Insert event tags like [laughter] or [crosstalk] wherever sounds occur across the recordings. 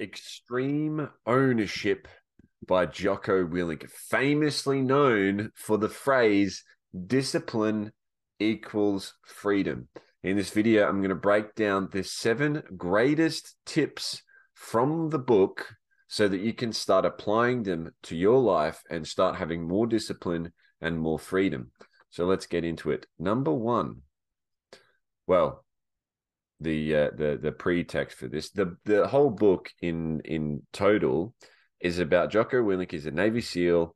Extreme Ownership by Jocko Willink, famously known for the phrase discipline equals freedom. In this video, I'm going to break down the seven greatest tips from the book so that you can start applying them to your life and start having more discipline and more freedom. So let's get into it. Number one. Well, the uh, the the pretext for this. The the whole book in in total is about Jocko Willink is a Navy SEAL.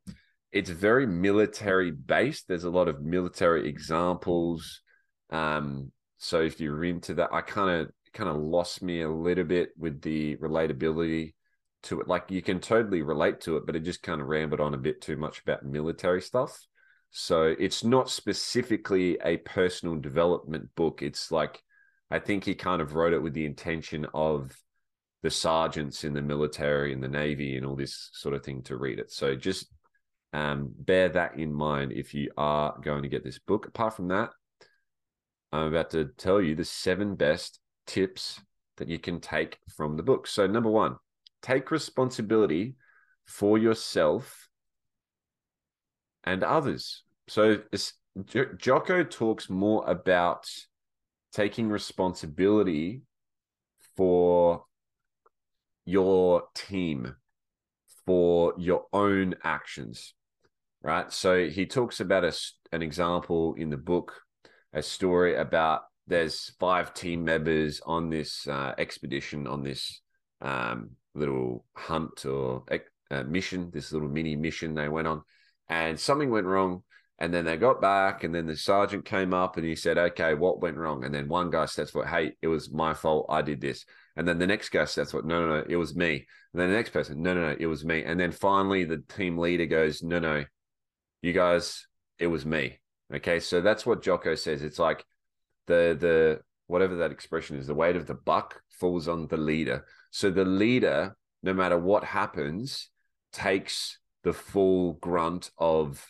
It's very military based. There's a lot of military examples. Um, so if you're into that, I kind of kind of lost me a little bit with the relatability to it. Like you can totally relate to it, but it just kind of rambled on a bit too much about military stuff. So it's not specifically a personal development book. It's like I think he kind of wrote it with the intention of the sergeants in the military and the navy and all this sort of thing to read it. So just um, bear that in mind if you are going to get this book. Apart from that, I'm about to tell you the seven best tips that you can take from the book. So, number one, take responsibility for yourself and others. So, Jocko talks more about taking responsibility for your team, for your own actions, right? So he talks about a, an example in the book, a story about there's five team members on this uh, expedition, on this um, little hunt or uh, mission, this little mini mission they went on, and something went wrong and then they got back, and then the sergeant came up and he said, Okay, what went wrong? And then one guy steps forward, Hey, it was my fault. I did this. And then the next guy steps forward, No, no, no, it was me. And then the next person, No, no, no, it was me. And then finally the team leader goes, No, no, you guys, it was me. Okay. So that's what Jocko says. It's like the, the, whatever that expression is, the weight of the buck falls on the leader. So the leader, no matter what happens, takes the full grunt of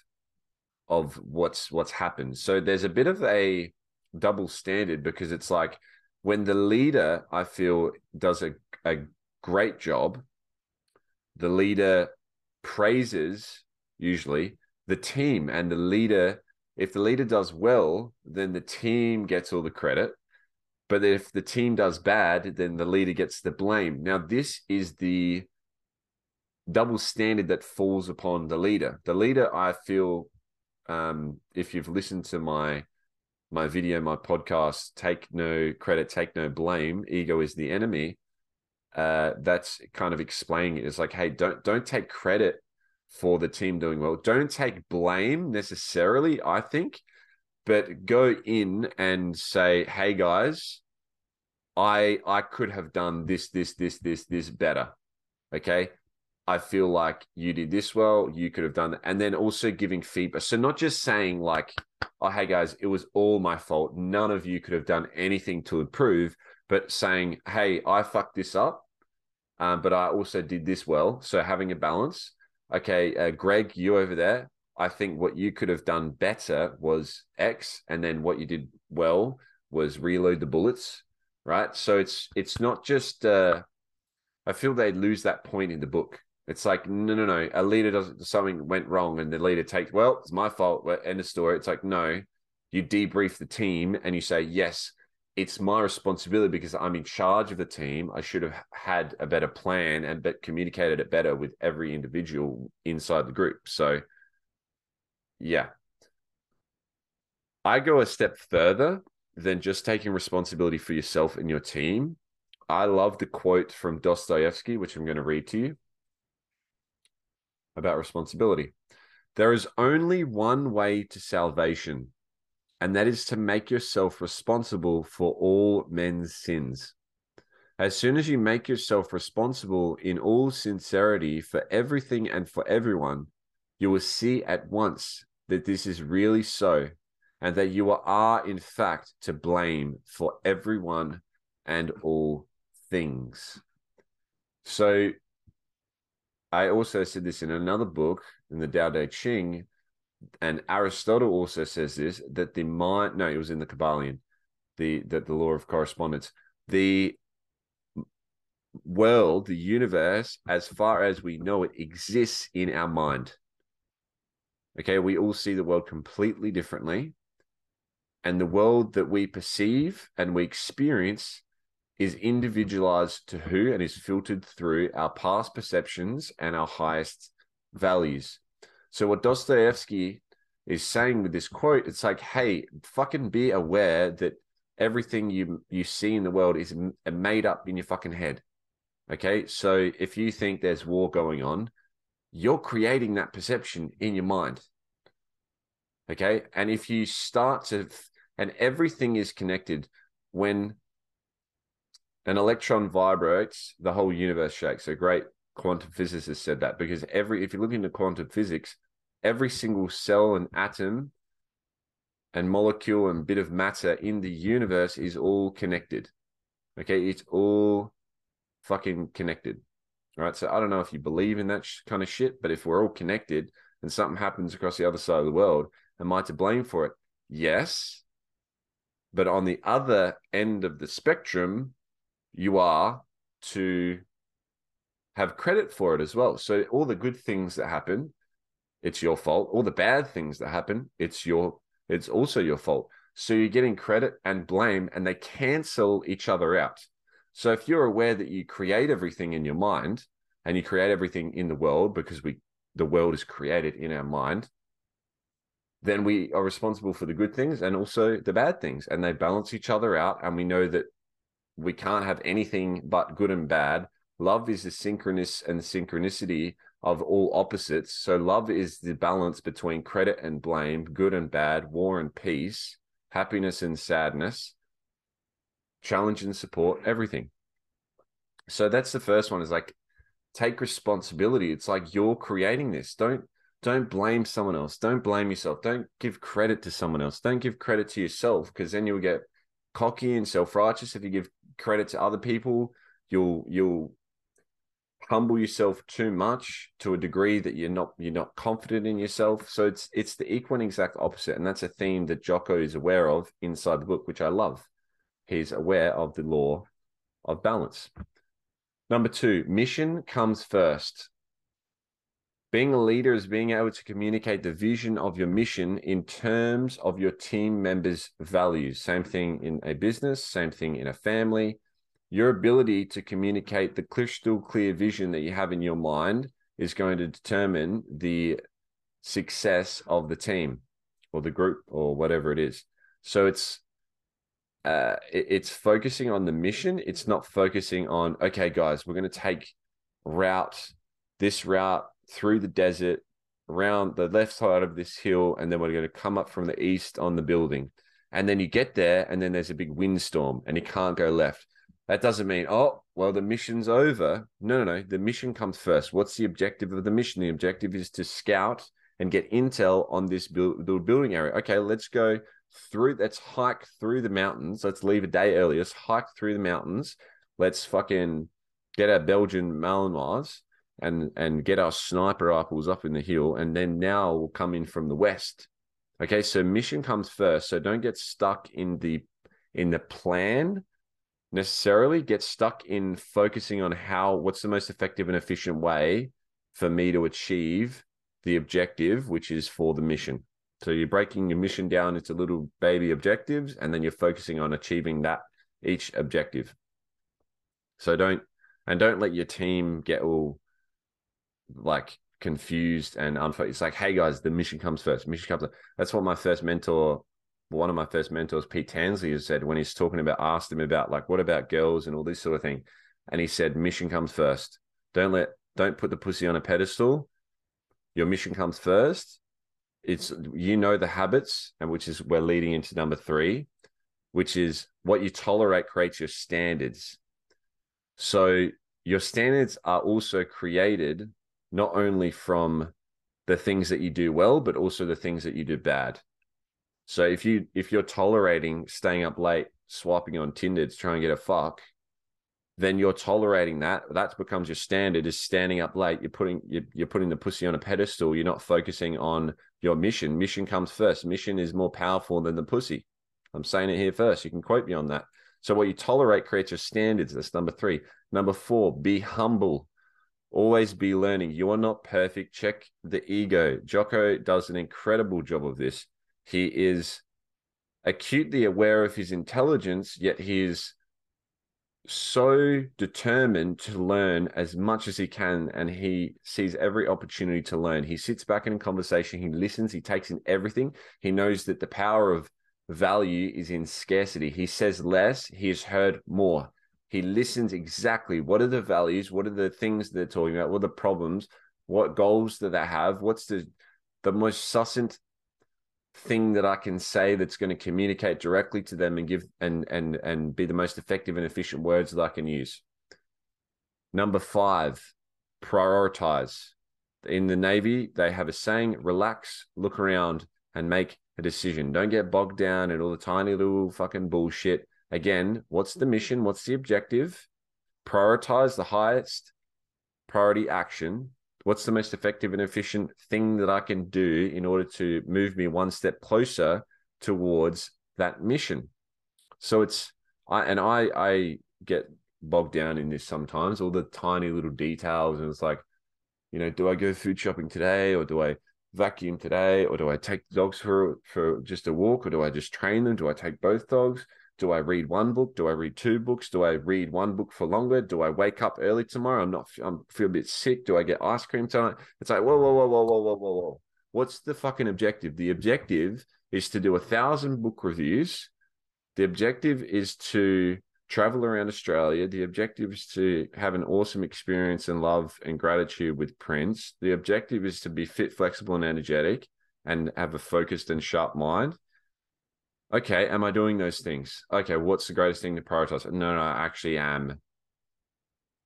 of what's what's happened. So there's a bit of a double standard because it's like when the leader, I feel, does a, a great job, the leader praises usually the team and the leader. If the leader does well, then the team gets all the credit. But if the team does bad, then the leader gets the blame. Now, this is the double standard that falls upon the leader. The leader, I feel, um, if you've listened to my my video, my podcast, take no credit, take no blame. Ego is the enemy. Uh, that's kind of explaining it. It's like, hey, don't don't take credit for the team doing well. Don't take blame necessarily. I think, but go in and say, hey guys, I I could have done this, this, this, this, this better. Okay. I feel like you did this well, you could have done that. And then also giving feedback. So not just saying like, oh, hey guys, it was all my fault. None of you could have done anything to improve, but saying, hey, I fucked this up, um, but I also did this well. So having a balance. Okay, uh, Greg, you over there. I think what you could have done better was X, and then what you did well was reload the bullets, right? So it's it's not just. Uh, I feel they lose that point in the book it's like no, no, no. A leader does something went wrong, and the leader takes well, it's my fault. End of story. It's like no, you debrief the team and you say yes, it's my responsibility because I'm in charge of the team. I should have had a better plan and but communicated it better with every individual inside the group. So, yeah, I go a step further than just taking responsibility for yourself and your team. I love the quote from Dostoevsky, which I'm going to read to you about responsibility. There is only one way to salvation, and that is to make yourself responsible for all men's sins. As soon as you make yourself responsible in all sincerity for everything and for everyone, you will see at once that this is really so, and that you are, in fact, to blame for everyone and all things. So I also said this in another book in the Tao Te Ching, and Aristotle also says this that the mind. No, it was in the Kybalion, the that the law of correspondence. The world, the universe, as far as we know it, exists in our mind. Okay, we all see the world completely differently. And the world that we perceive and we experience is individualized to who and is filtered through our past perceptions and our highest values. So, what Dostoevsky is saying with this quote, it's like, hey, fucking be aware that everything you you see in the world is made up in your fucking head. Okay, so if you think there's war going on, you're creating that perception in your mind. Okay, and if you start to, and everything is connected. When an electron vibrates, the whole universe shakes. A great quantum physicist said that because every, if you look into quantum physics, every single cell and atom and molecule and bit of matter in the universe is all connected. Okay, it's all fucking connected. All right. So I don't know if you believe in that sh- kind of shit, but if we're all connected and something happens across the other side of the world, am I to blame for it? Yes. But on the other end of the spectrum, you are to have credit for it as well. So all the good things that happen, it's your fault. All the bad things that happen, it's your it's also your fault. So you're getting credit and blame and they cancel each other out. So if you're aware that you create everything in your mind and you create everything in the world because we the world is created in our mind, then we are responsible for the good things and also the bad things and they balance each other out and we know that we can't have anything but good and bad. Love is the synchronous and synchronicity of all opposites. So love is the balance between credit and blame, good and bad, war and peace, happiness and sadness, challenge and support, everything. So that's the first one is like take responsibility. It's like you're creating this. Don't don't blame someone else. Don't blame yourself. Don't give credit to someone else. Don't give credit to yourself because then you'll get cocky and self-righteous if you give credit to other people. You'll you'll humble yourself too much to a degree that you're not you're not confident in yourself. So it's it's the equal and exact opposite, and that's a theme that Jocko is aware of inside the book, which I love. He's aware of the law of balance. Number two, mission comes first. Being a leader is being able to communicate the vision of your mission in terms of your team members' values. Same thing in a business, same thing in a family, your ability to communicate the crystal clear vision that you have in your mind is going to determine the success of the team or the group or whatever it is. So it's uh, it's focusing on the mission. It's not focusing on okay, guys, we're going to take route this route through the desert around the left side of this hill, and then we're going to come up from the east on the building. And then you get there, and then there's a big windstorm, and you can't go left. That doesn't mean, oh, well, the mission's over. No, no, no. The mission comes first. What's the objective of the mission? The objective is to scout and get intel on this build, building area. Okay, let's go through, let's hike through the mountains. Let's leave a day early. Let's hike through the mountains. Let's fucking get our Belgian Malinois and and get our sniper rifles up in the hill. And then now we'll come in from the west. Okay, so mission comes first. So don't get stuck in the in the plan necessarily get stuck in focusing on how what's the most effective and efficient way for me to achieve the objective, which is for the mission. So you're breaking your mission down into little baby objectives, and then you're focusing on achieving that each objective. So don't and don't let your team get all like confused and unfocused. It's like, hey guys, the mission comes first. Mission comes. First. That's what my first mentor one of my first mentors, Pete Tansley, has said when he's talking about, asked him about like, what about girls and all this sort of thing. And he said, mission comes first. Don't let, don't put the pussy on a pedestal. Your mission comes first. It's, you know, the habits, and which is we're leading into number three, which is what you tolerate creates your standards. So your standards are also created not only from the things that you do well, but also the things that you do bad. So if you if you're tolerating staying up late, swiping on Tinder to try and get a fuck, then you're tolerating that. That becomes your standard. Is standing up late. You're putting you're, you're putting the pussy on a pedestal. You're not focusing on your mission. Mission comes first. Mission is more powerful than the pussy. I'm saying it here first. You can quote me on that. So what you tolerate creates your standards. That's number three. Number four, be humble. Always be learning. You are not perfect. Check the ego. Jocko does an incredible job of this. He is acutely aware of his intelligence, yet he is so determined to learn as much as he can and he sees every opportunity to learn he sits back in conversation he listens he takes in everything he knows that the power of value is in scarcity he says less he has heard more he listens exactly what are the values what are the things they're talking about what are the problems what goals do they have what's the the most succinct thing that I can say that's going to communicate directly to them and give and and and be the most effective and efficient words that I can use. Number five, prioritize. In the Navy, they have a saying: relax, look around, and make a decision. Don't get bogged down in all the tiny little fucking bullshit. Again, what's the mm-hmm. mission? What's the objective? Prioritize the highest priority action what's the most effective and efficient thing that I can do in order to move me one step closer towards that mission. So it's I and I I get bogged down in this sometimes, all the tiny little details, and it's like, you know, do I go food shopping today or do I vacuum today or do I take the dogs for for just a walk or do I just train them? Do I take both dogs? Do I read one book? Do I read two books? Do I read one book for longer? Do I wake up early tomorrow? I'm not. I'm feel a bit sick. Do I get ice cream tonight? It's like whoa, whoa, whoa, whoa, whoa, whoa, whoa. What's the fucking objective? The objective is to do a thousand book reviews. The objective is to travel around Australia. The objective is to have an awesome experience and love and gratitude with Prince. The objective is to be fit, flexible, and energetic and have a focused and sharp mind okay, am I doing those things? Okay, what's the greatest thing to prioritize? No, no, I actually am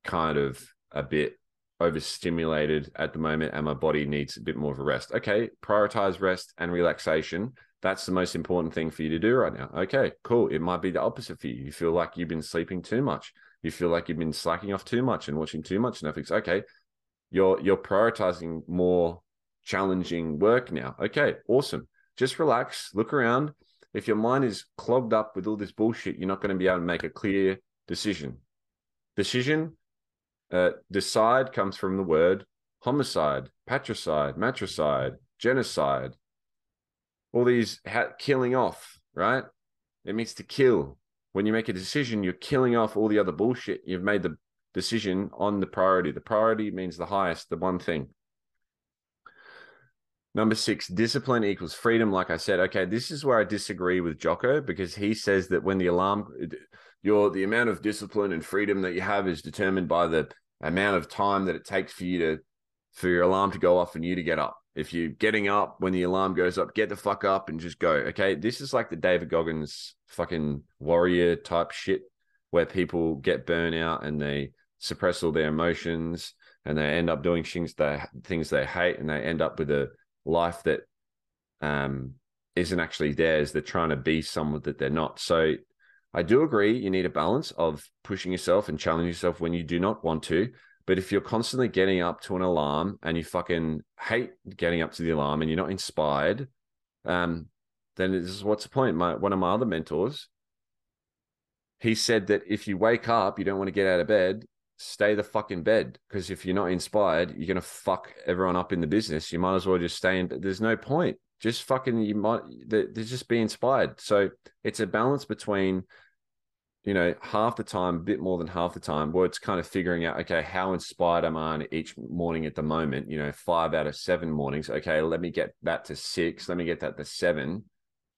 kind of a bit overstimulated at the moment and my body needs a bit more of a rest. Okay, prioritize rest and relaxation. That's the most important thing for you to do right now. Okay, cool. It might be the opposite for you. You feel like you've been sleeping too much. You feel like you've been slacking off too much and watching too much Netflix. Okay, you're you're prioritizing more challenging work now. Okay, awesome. Just relax, look around, if your mind is clogged up with all this bullshit, you're not going to be able to make a clear decision. Decision, uh, decide comes from the word homicide, patricide, matricide, genocide. All these ha- killing off, right? It means to kill. When you make a decision, you're killing off all the other bullshit. You've made the decision on the priority. The priority means the highest, the one thing. Number six, discipline equals freedom. Like I said, okay, this is where I disagree with Jocko because he says that when the alarm, your the amount of discipline and freedom that you have is determined by the amount of time that it takes for you to for your alarm to go off and you to get up. If you're getting up when the alarm goes up, get the fuck up and just go. Okay, this is like the David Goggins fucking warrior type shit where people get burnout and they suppress all their emotions and they end up doing things they things they hate and they end up with a life that um, isn't actually theirs. They're trying to be someone that they're not. So I do agree you need a balance of pushing yourself and challenging yourself when you do not want to. But if you're constantly getting up to an alarm and you fucking hate getting up to the alarm and you're not inspired, um, then it's what's the point? My one of my other mentors, he said that if you wake up, you don't want to get out of bed, stay the fuck in bed because if you're not inspired, you're gonna fuck everyone up in the business. You might as well just stay in. There's no point. Just fucking you might. There's just be inspired. So it's a balance between, you know, half the time, a bit more than half the time, where it's kind of figuring out, okay, how inspired am I each morning at the moment? You know, five out of seven mornings. Okay, let me get that to six. Let me get that to seven.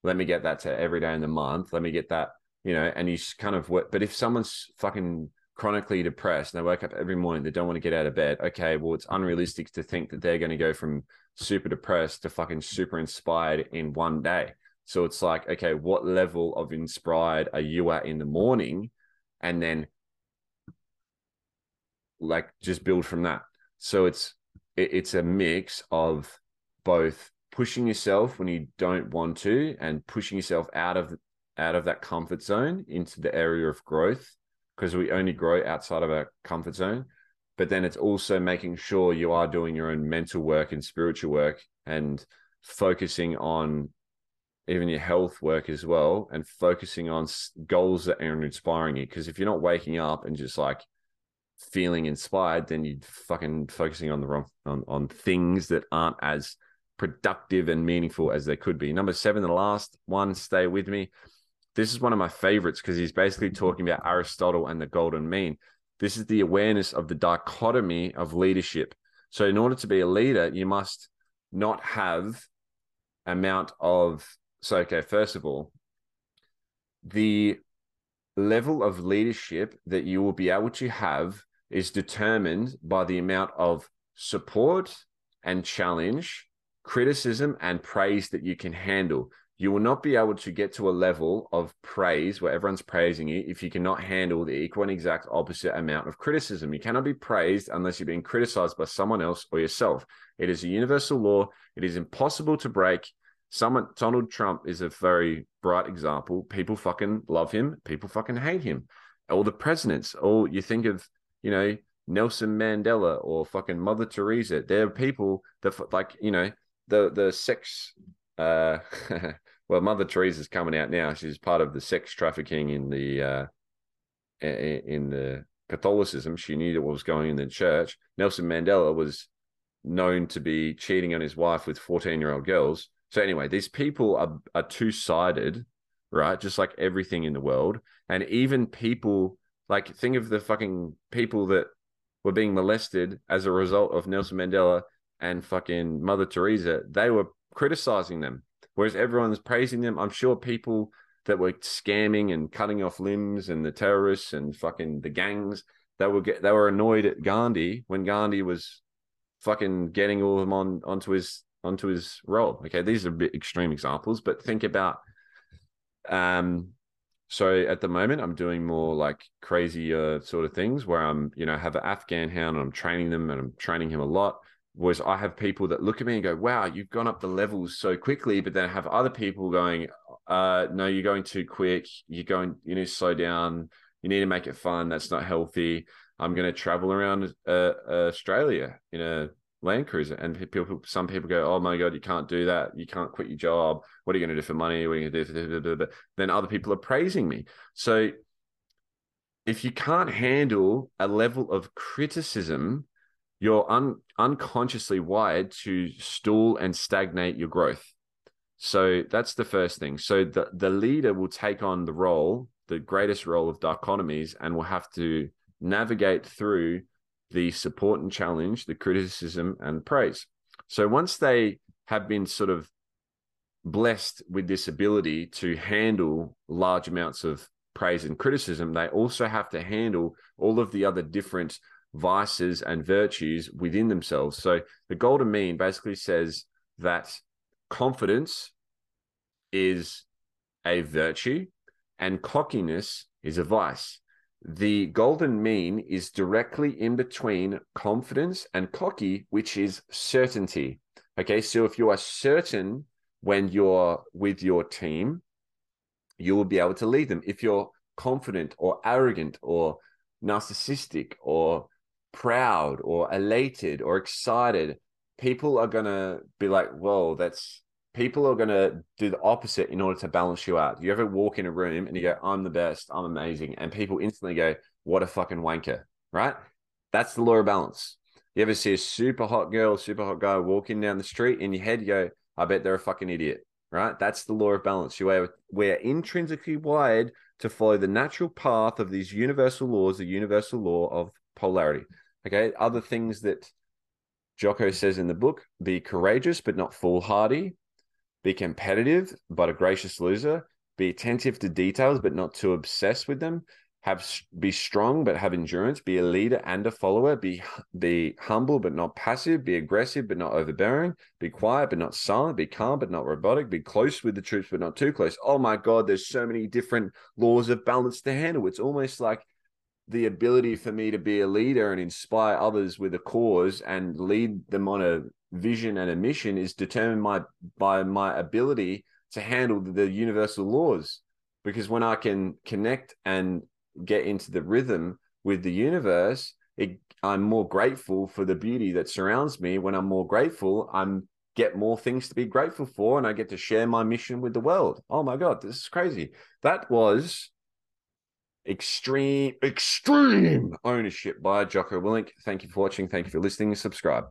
Let me get that to every day in the month. Let me get that. You know, and you kind of what. But if someone's fucking chronically depressed and they wake up every morning, they don't want to get out of bed. Okay, well, it's unrealistic to think that they're going to go from super depressed to fucking super inspired in one day. So it's like, okay, what level of inspired are you at in the morning? And then like just build from that. So it's it, it's a mix of both pushing yourself when you don't want to and pushing yourself out of out of that comfort zone into the area of growth because we only grow outside of our comfort zone. But then it's also making sure you are doing your own mental work and spiritual work and focusing on even your health work as well, and focusing on goals that are inspiring you. Because if you're not waking up and just like feeling inspired, then you're fucking focusing on the wrong on, on things that aren't as productive and meaningful as they could be. Number seven, the last one, stay with me. This is one of my favorites because he's basically mm-hmm. talking about Aristotle and the golden mean. This is the awareness of the dichotomy of leadership. So, in order to be a leader, you must not have amount of. So, okay, first of all, the level of leadership that you will be able to have is determined by the amount of support and challenge, criticism and praise that you can handle. You will not be able to get to a level of praise where everyone's praising you if you cannot handle the equal and exact opposite amount of criticism. You cannot be praised unless you're being criticized by someone else or yourself. It is a universal law. It is impossible to break. Someone, Donald Trump is a very bright example. People fucking love him. People fucking hate him. All the presidents, all you think of you know, Nelson Mandela or fucking Mother Teresa. They're people that like, you know, the the sex uh [laughs] well Mother Teresa's coming out now. She's part of the sex trafficking in the uh in the Catholicism. She knew what was going in the church. Nelson Mandela was known to be cheating on his wife with 14 year old girls. So anyway, these people are are two sided, right? Just like everything in the world. And even people like, think of the fucking people that were being molested as a result of Nelson Mandela and fucking Mother Teresa. They were criticizing them, whereas everyone's praising them. I'm sure people that were scamming and cutting off limbs and the terrorists and fucking the gangs that were get they were annoyed at Gandhi when Gandhi was fucking getting all of them on onto his onto his role. Okay, these are bit extreme examples, but think about um so at the moment, I'm doing more like crazy uh, sort of things where I'm, you know, have an Afghan hound and I'm training them and I'm training him a lot. Was I have people that look at me and go, "Wow, you've gone up the levels so quickly," but then I have other people going, uh, "No, you're going too quick. You're going. You need to slow down. You need to make it fun. That's not healthy." I'm going to travel around uh, Australia in a Land Cruiser, and people, some people go, "Oh my god, you can't do that. You can't quit your job. What are you going to do for money? What are you going to do?" For then other people are praising me. So if you can't handle a level of criticism, you're un- unconsciously wired to stall and stagnate your growth. So that's the first thing. So the, the leader will take on the role, the greatest role of dichotomies, and will have to navigate through the support and challenge, the criticism and praise. So once they have been sort of blessed with this ability to handle large amounts of praise and criticism, they also have to handle all of the other different vices and virtues within themselves. So the golden mean basically says that confidence is a virtue and cockiness is a vice the golden mean is directly in between confidence and cocky, which is certainty. Okay, so if you are certain when you're with your team, you will be able to lead them. If you're confident or arrogant or narcissistic or proud or elated or excited, people are going to be like, whoa, that's people are going to do the opposite in order to balance you out. You ever walk in a room and you go, I'm the best, I'm amazing. And people instantly go, what a fucking wanker, right? That's the law of balance. You ever see a super hot girl, super hot guy walking down the street in your head, you go, I bet they're a fucking idiot, right? That's the law of balance. You are, we're intrinsically wired to follow the natural path of these universal laws, the universal law of polarity. Okay. Other things that Jocko says in the book be courageous, but not foolhardy be competitive, but a gracious loser. Be attentive to details, but not too obsessed with them. Have be strong, but have endurance. Be a leader and a follower. Be be humble, but not passive. Be aggressive, but not overbearing. Be quiet, but not silent. Be calm, but not robotic. Be close with the troops, but not too close. Oh my God, there's so many different laws of balance to handle. It's almost like the ability for me to be a leader and inspire others with a cause and lead them on a vision and a mission is determined by my ability to handle the universal laws. Because when I can connect and get into the rhythm with the universe, it, I'm more grateful for the beauty that surrounds me. When I'm more grateful, I'm get more things to be grateful for and I get to share my mission with the world. Oh my God, this is crazy. That was extreme, extreme ownership by Jocko Willink. Thank you for watching. Thank you for listening. Subscribe.